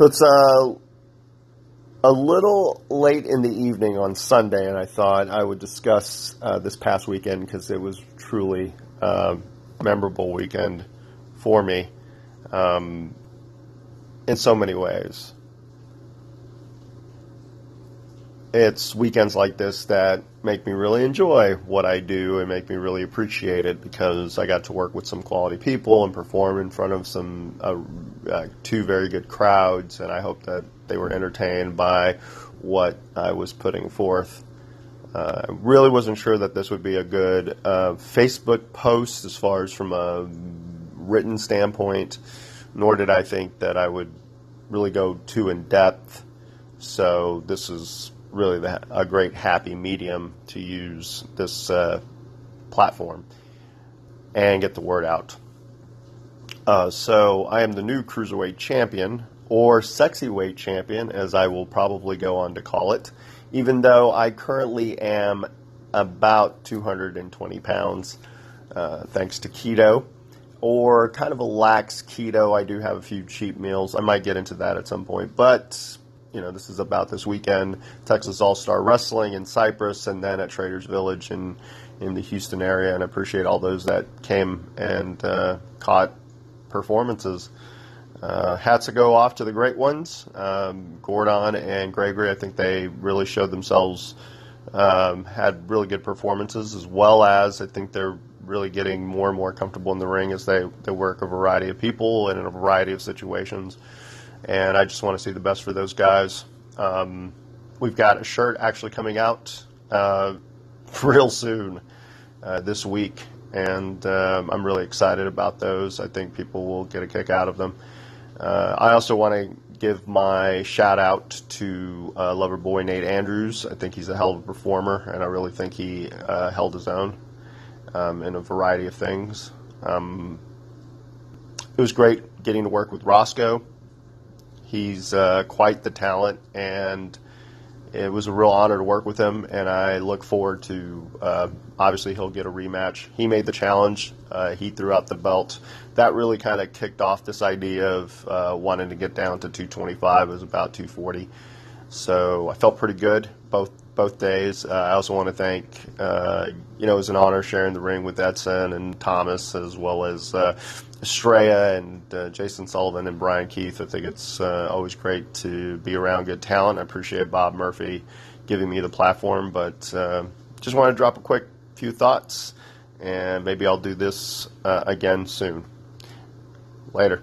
So it's uh, a little late in the evening on Sunday, and I thought I would discuss uh, this past weekend because it was truly a memorable weekend for me um, in so many ways. It's weekends like this that make me really enjoy what I do and make me really appreciate it because I got to work with some quality people and perform in front of some uh, uh, two very good crowds, and I hope that they were entertained by what I was putting forth. Uh, I really wasn't sure that this would be a good uh, Facebook post as far as from a written standpoint, nor did I think that I would really go too in depth. So this is really the, a great happy medium to use this uh, platform and get the word out. Uh, so I am the new cruiserweight champion, or sexy weight champion, as I will probably go on to call it. Even though I currently am about 220 pounds, uh, thanks to keto, or kind of a lax keto. I do have a few cheat meals. I might get into that at some point, but you know, this is about this weekend. Texas All Star Wrestling in Cypress, and then at Traders Village in in the Houston area. And I appreciate all those that came and uh, caught performances. Uh, hats to go off to the great ones, um, Gordon and Gregory. I think they really showed themselves, um, had really good performances, as well as I think they're really getting more and more comfortable in the ring as they, they work a variety of people and in a variety of situations and I just want to see the best for those guys. Um, we've got a shirt actually coming out uh, real soon uh, this week, and um, I'm really excited about those. I think people will get a kick out of them. Uh, I also want to give my shout out to uh, lover boy Nate Andrews. I think he's a hell of a performer, and I really think he uh, held his own um, in a variety of things. Um, it was great getting to work with Roscoe. He's uh, quite the talent, and it was a real honor to work with him. And I look forward to uh, obviously he'll get a rematch. He made the challenge. Uh, he threw out the belt. That really kind of kicked off this idea of uh, wanting to get down to 225. It was about 240. So I felt pretty good both both days. Uh, I also want to thank, uh, you know, it was an honor sharing the ring with Edson and Thomas, as well as uh, Estrella and uh, Jason Sullivan and Brian Keith. I think it's uh, always great to be around good talent. I appreciate Bob Murphy giving me the platform, but uh, just want to drop a quick few thoughts, and maybe I'll do this again soon. Later.